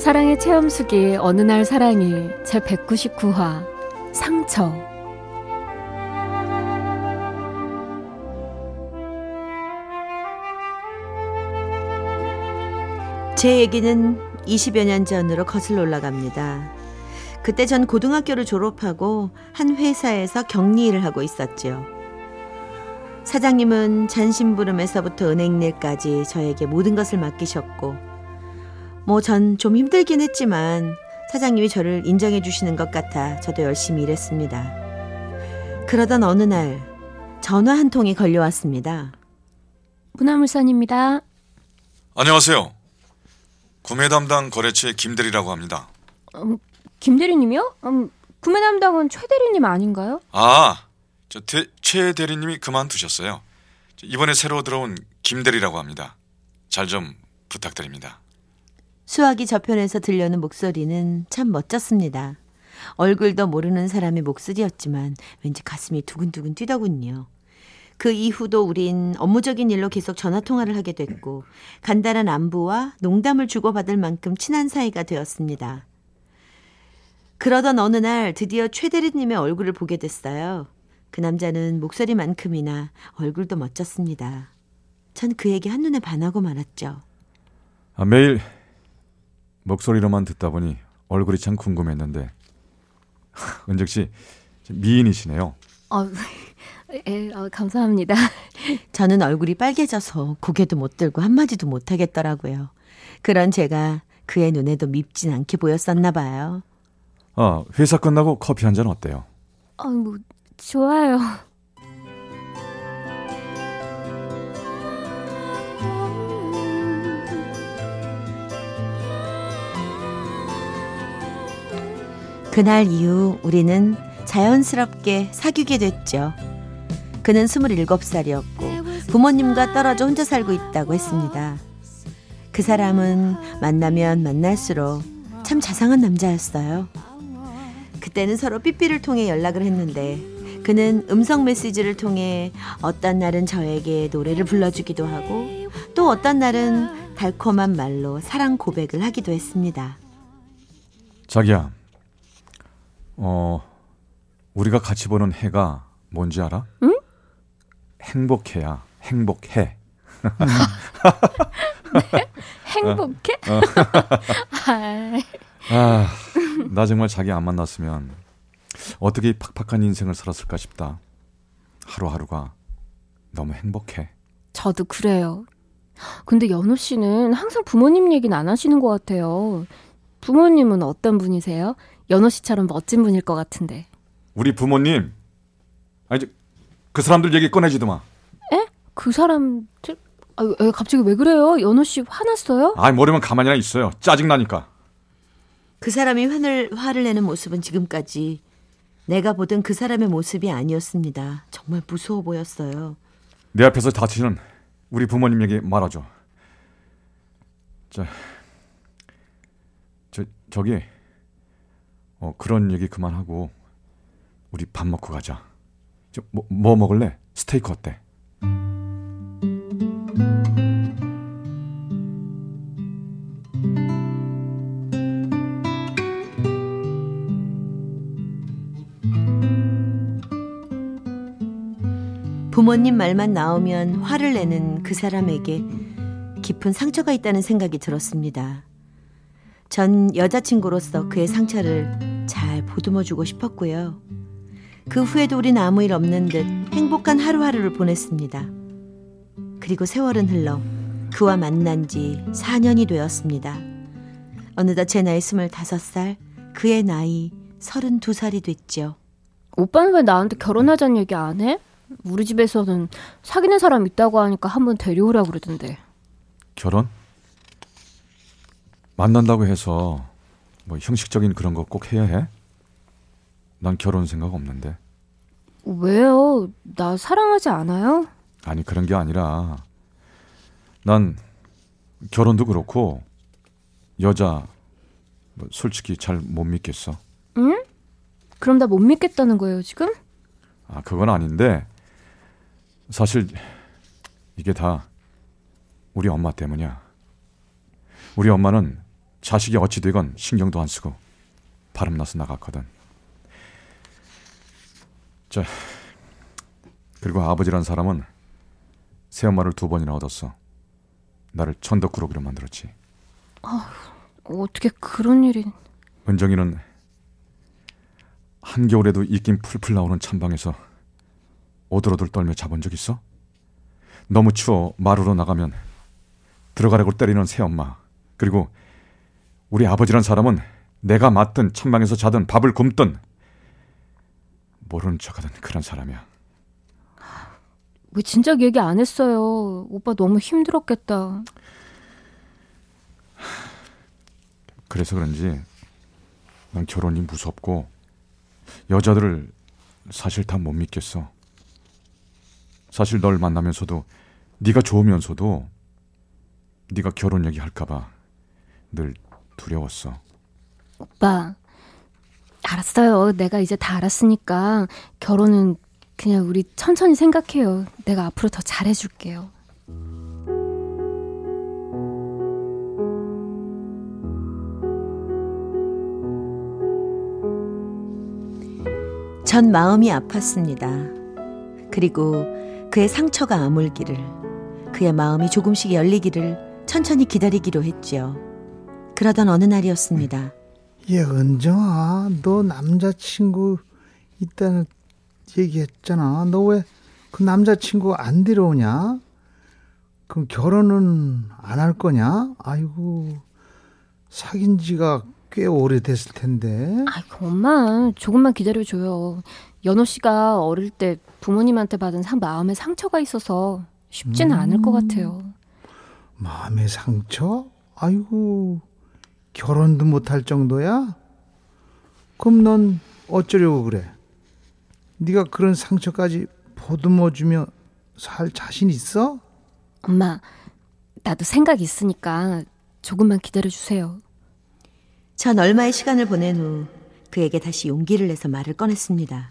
사랑의 체험수기 어느 날 사랑이 제 199화 상처 제 얘기는 20여 년 전으로 거슬러 올라갑니다. 그때 전 고등학교를 졸업하고 한 회사에서 격리 일을 하고 있었죠. 사장님은 잔심부름에서부터 은행일까지 저에게 모든 것을 맡기셨고 뭐 전 좀 힘들긴 했지만 사장님이 저를 인정해 주시는 것 같아 저도 열심히 일했습니다. 그러던 어느 날 전화 한 통이 걸려왔습니다. 문화물산입니다. 안녕하세요. 구매 담당 거래처의 김대리라고 합니다. 음, 김 대리님이요? 음, 구매 담당은 최 대리님 아닌가요? 아, 저 대, 최 대리님이 그만두셨어요. 이번에 새로 들어온 김대리라고 합니다. 잘 좀 부탁드립니다. 수화기 저편에서 들려오는 목소리는 참 멋졌습니다. 얼굴도 모르는 사람의 목소리였지만 왠지 가슴이 두근두근 뛰더군요. 그 이후도 우린 업무적인 일로 계속 전화 통화를 하게 됐고 간단한 안부와 농담을 주고받을 만큼 친한 사이가 되었습니다. 그러던 어느 날 드디어 최 대리님의 얼굴을 보게 됐어요. 그 남자는 목소리만큼이나 얼굴도 멋졌습니다. 전 그에게 한눈에 반하고 말았죠. 아, 매일 목소리로만 듣다 보니 얼굴이 참 궁금했는데 은정 씨 미인이시네요. 어, 에, 어, 감사합니다. 저는 얼굴이 빨개져서 고개도 못 들고 한마디도 못 하겠더라고요. 그런 제가 그의 눈에도 밉진 않게 보였었나 봐요. 아, 회사 끝나고 커피 한 잔 어때요? 아, 뭐 좋아요. 그날 이후 우리는 자연스럽게 사귀게 됐죠. 그는 27살이었고 부모님과 떨어져 혼자 살고 있다고 했습니다. 그 사람은 만나면 만날수록 참 자상한 남자였어요. 그때는 서로 삐삐를 통해 연락을 했는데 그는 음성 메시지를 통해 어떤 날은 저에게 노래를 불러주기도 하고 또 어떤 날은 달콤한 말로 사랑 고백을 하기도 했습니다. 자기야, 어, 우리가 같이 보는 해가 뭔지 알아? 응? 행복해야, 행복해. 네? 행복해? 어. 아, 나 정말 자기 안 만났으면 어떻게 팍팍한 인생을 살았을까 싶다. 하루하루가 너무 행복해. 저도 그래요. 근데 연호 씨는 항상 부모님 얘기는 안 하시는 것 같아요. 부모님은 어떤 분이세요? 연호 씨처럼 멋진 분일 것 같은데. 우리 부모님, 아니 그 사람들 얘기 꺼내지도 마. 에? 그 사람들? 아, 에, 갑자기 왜 그래요? 연호 씨 화났어요? 아, 모르면 가만히나 있어요. 짜증 나니까. 그 사람이 화를 화를 내는 모습은 지금까지 내가 보던 그 사람의 모습이 아니었습니다. 정말 무서워 보였어요. 내 앞에서 다치는 우리 부모님 얘기 말아줘. 자, 저 저기 어 그런 얘기 그만하고 우리 밥 먹고 가자. 저뭐 뭐 먹을래? 스테이크 어때? 부모님 말만 나오면 화를 내는 그 사람에게 깊은 상처가 있다는 생각이 들었습니다. 전 여자친구로서 그의 상처를 잘 보듬어주고 싶었고요. 그 후에도 우린 아무 일 없는 듯 행복한 하루하루를 보냈습니다. 그리고 세월은 흘러 그와 만난 지 4년이 되었습니다. 어느덧 제 나이 25살, 그의 나이 32살이 됐죠. 오빠는 왜 나한테 결혼하자는 얘기 안 해? 우리 집에서는 사귀는 사람 있다고 하니까 한번 데려오라 그러던데. 결혼? 만난다고 해서 뭐 형식적인 그런 거 꼭 해야 해? 난 결혼 생각 없는데. 왜요? 나 사랑하지 않아요? 아니 그런 게 아니라 난 결혼도 그렇고 여자 뭐 솔직히 잘 못 믿겠어. 응? 그럼 나 못 믿겠다는 거예요, 지금? 아 그건 아닌데 사실 이게 다 우리 엄마 때문이야. 우리 엄마는 자식이 어찌 되건 신경도 안 쓰고 바람 나서 나갔거든. 자 그리고 아버지란 사람은 새엄마를 두 번이나 얻었어. 나를 천덕꾸러기로 만들었지. 어떻게 그런 일이... 은정이는 한겨울에도 입김 풀풀 나오는 찬방에서 오들오들 떨며 자본 적 있어? 너무 추워 마루로 나가면 들어가라고 때리는 새엄마 그리고 우리 아버지란 사람은 내가 맞든 찬방에서 자든 밥을 굶든 모르는 척하던 그런 사람이야 왜 진작 얘기 안 했어요? 오빠 너무 힘들었겠다. 그래서 그런지 난 결혼이 무섭고 여자들을 사실 다 못 믿겠어. 사실 널 만나면서도 네가 좋으면서도 네가 결혼 얘기 할까봐 늘 두려웠어. 오빠, 알았어요. 내가 이제 다 알았으니까 결혼은 그냥 우리 천천히 생각해요. 내가 앞으로 더 잘해줄게요. 전 마음이 아팠습니다. 그리고 그의 상처가 아물기를, 그의 마음이 조금씩 열리기를 천천히 기다리기로 했지요. 그러던 어느 날이었습니다. 얘 은정아, 너 남자친구 있다는 얘기했잖아. 너 왜 그 남자친구 안 데려오냐? 그럼 결혼은 안 할 거냐? 아이고, 사귄 지가 꽤 오래됐을 텐데. 아이고, 엄마, 조금만 기다려줘요. 연호 씨가 어릴 때 부모님한테 받은 상, 마음에 상처가 있어서 쉽지는 않을 것 같아요. 마음의 상처? 아이고, 결혼도 못할 정도야? 그럼 넌 어쩌려고 그래? 네가 그런 상처까지 보듬어주며 살 자신 있어? 엄마, 나도 생각 있으니까 조금만 기다려주세요. 전 얼마의 시간을 보낸 후 그에게 다시 용기를 내서 말을 꺼냈습니다.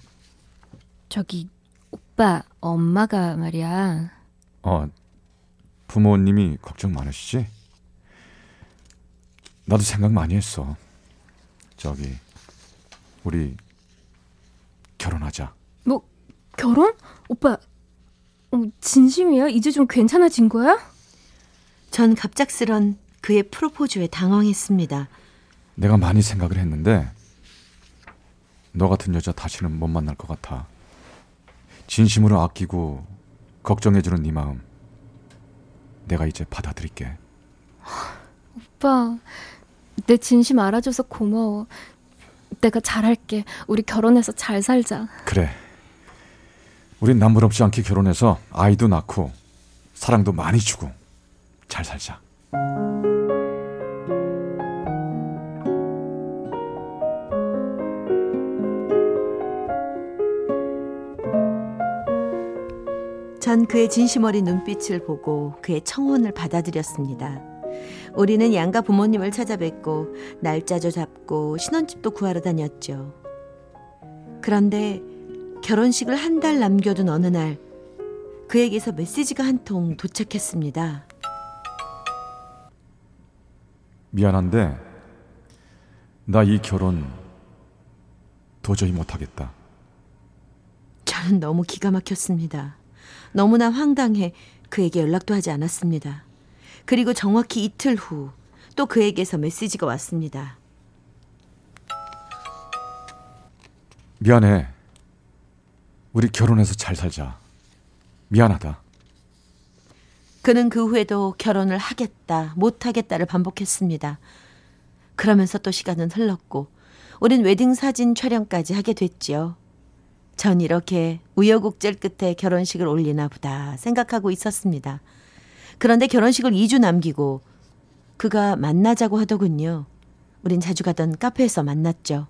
저기, 오빠, 엄마가 말이야. 어, 부모님이 걱정 많으시지? 나도 생각 많이 했어. 저기, 우리 결혼하자. 뭐, 결혼? 오빠, 어, 진심이야? 이제 좀 괜찮아진 거야? 전 갑작스런 그의 프로포즈에 당황했습니다. 내가 많이 생각을 했는데 너 같은 여자 다시는 못 만날 것 같아. 진심으로 아끼고 걱정해주는 네 마음 내가 이제 받아들일게. 오빠, 내 진심 알아줘서 고마워. 내가 잘할게. 우리 결혼해서 잘 살자. 그래. 우린 남부럽지 않게 결혼해서 아이도 낳고 사랑도 많이 주고 잘 살자. 전 그의 진심 어린 눈빛을 보고 그의 청혼을 받아들였습니다. 우리는 양가 부모님을 찾아뵙고 날짜도 잡고 신혼집도 구하러 다녔죠. 그런데 결혼식을 한 달 남겨둔 어느 날 그에게서 메시지가 한 통 도착했습니다. 미안한데 나 이 결혼 도저히 못하겠다. 저는 너무 기가 막혔습니다. 너무나 황당해 그에게 연락도 하지 않았습니다. 그리고 정확히 이틀 후 또 그에게서 메시지가 왔습니다. 미안해. 우리 결혼해서 잘 살자. 미안하다. 그는 그 후에도 결혼을 하겠다, 못하겠다를 반복했습니다. 그러면서 또 시간은 흘렀고, 우린 웨딩 사진 촬영까지 하게 됐지요. 전 이렇게 우여곡절 끝에 결혼식을 올리나 보다 생각하고 있었습니다. 그런데 결혼식을 2주 남기고 그가 만나자고 하더군요. 우린 자주 가던 카페에서 만났죠.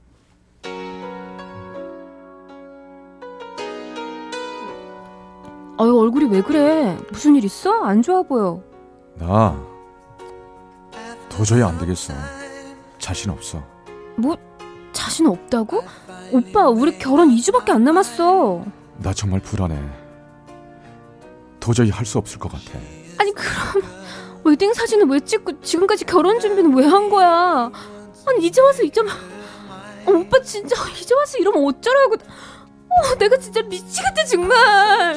아유, 얼굴이 왜 그래? 무슨 일 있어? 안 좋아 보여. 나 도저히 안 되겠어. 자신 없어. 뭐, 자신 없다고? 오빠, 우리 결혼 2주밖에 안 남았어. 나 정말 불안해. 도저히 할 수 없을 것 같아. 그럼, 웨딩 사진을 왜 찍고 지금까지 결혼 준비는 왜 한 거야? 아니, 이제 와서 이러면, 어, 오빠 진짜 이제 와서 이러면 어쩌라고. 어, 내가 진짜 미치겠다, 정말.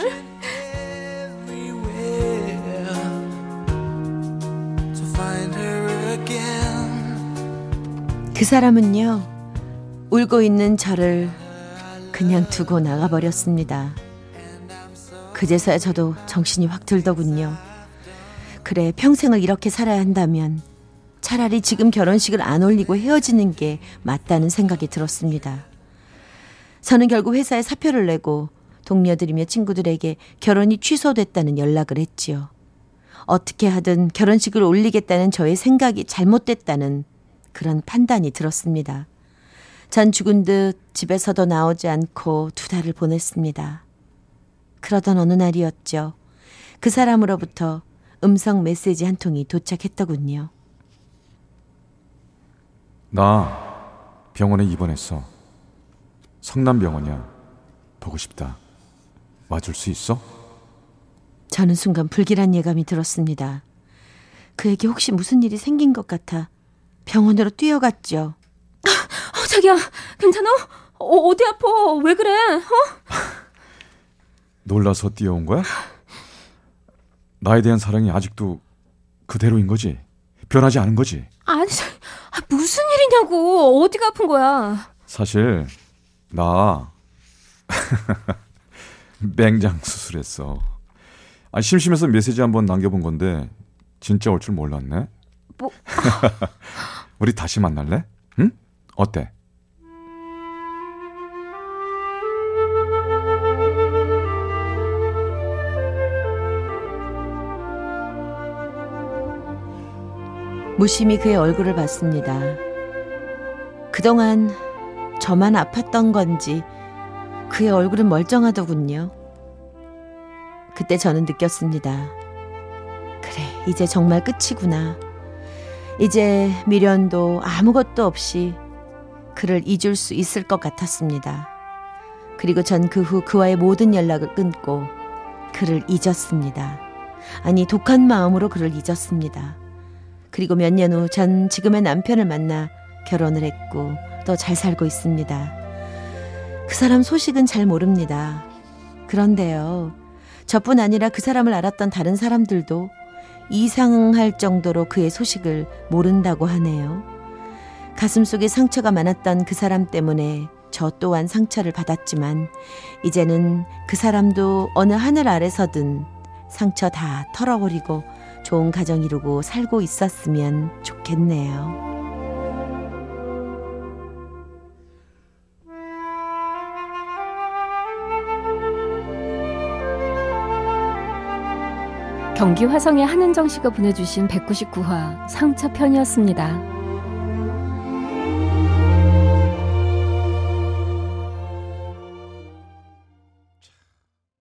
to find her again. 그 사람은요, 울고 있는 저를 그냥 두고 나가버렸습니다. 그제서야 저도 정신이 확 들더군요. 그래, 평생을 이렇게 살아야 한다면 차라리 지금 결혼식을 안 올리고 헤어지는 게 맞다는 생각이 들었습니다. 저는 결국 회사에 사표를 내고 동료들이며 친구들에게 결혼이 취소됐다는 연락을 했지요. 어떻게 하든 결혼식을 올리겠다는 저의 생각이 잘못됐다는 그런 판단이 들었습니다. 전 죽은 듯 집에서도 나오지 않고 두 달을 보냈습니다. 그러던 어느 날이었죠. 그 사람으로부터 음성 메시지 한 통이 도착했더군요. 나 병원에 입원했어. 성남병원이야. 보고 싶다. 와줄 수 있어? 저는 순간 불길한 예감이 들었습니다. 그에게 혹시 무슨 일이 생긴 것 같아 병원으로 뛰어갔죠. 어, 자기야, 괜찮아? 어, 어디 아파? 왜 그래? 어? 놀라서 뛰어온 거야? 나에 대한 사랑이 아직도 그대로인 거지? 변하지 않은 거지? 아니, 저- 아, 무슨 일이냐고. 어디가 아픈 거야? 사실 나 맹장 수술했어. 아 심심해서 메시지 한번 남겨본 건데 진짜 올 줄 몰랐네. 뭐? 우리 다시 만날래? 응? 어때? 무심히 그의 얼굴을 봤습니다. 그동안 저만 아팠던 건지 그의 얼굴은 멀쩡하더군요. 그때 저는 느꼈습니다. 그래, 이제 정말 끝이구나. 이제 미련도 아무것도 없이 그를 잊을 수 있을 것 같았습니다. 그리고 전 그 후 그와의 모든 연락을 끊고 그를 잊었습니다. 아니, 독한 마음으로 그를 잊었습니다. 그리고 몇 년 후 전 지금의 남편을 만나 결혼을 했고 또 잘 살고 있습니다. 그 사람 소식은 잘 모릅니다. 그런데요. 저뿐 아니라 그 사람을 알았던 다른 사람들도 이상할 정도로 그의 소식을 모른다고 하네요. 가슴 속에 상처가 많았던 그 사람 때문에 저 또한 상처를 받았지만 이제는 그 사람도 어느 하늘 아래서든 상처 다 털어버리고 좋은 가정 이루고 살고 있었으면 좋겠네요. 경기 화성의 한은정 씨가 보내주신 199화 상처편이었습니다.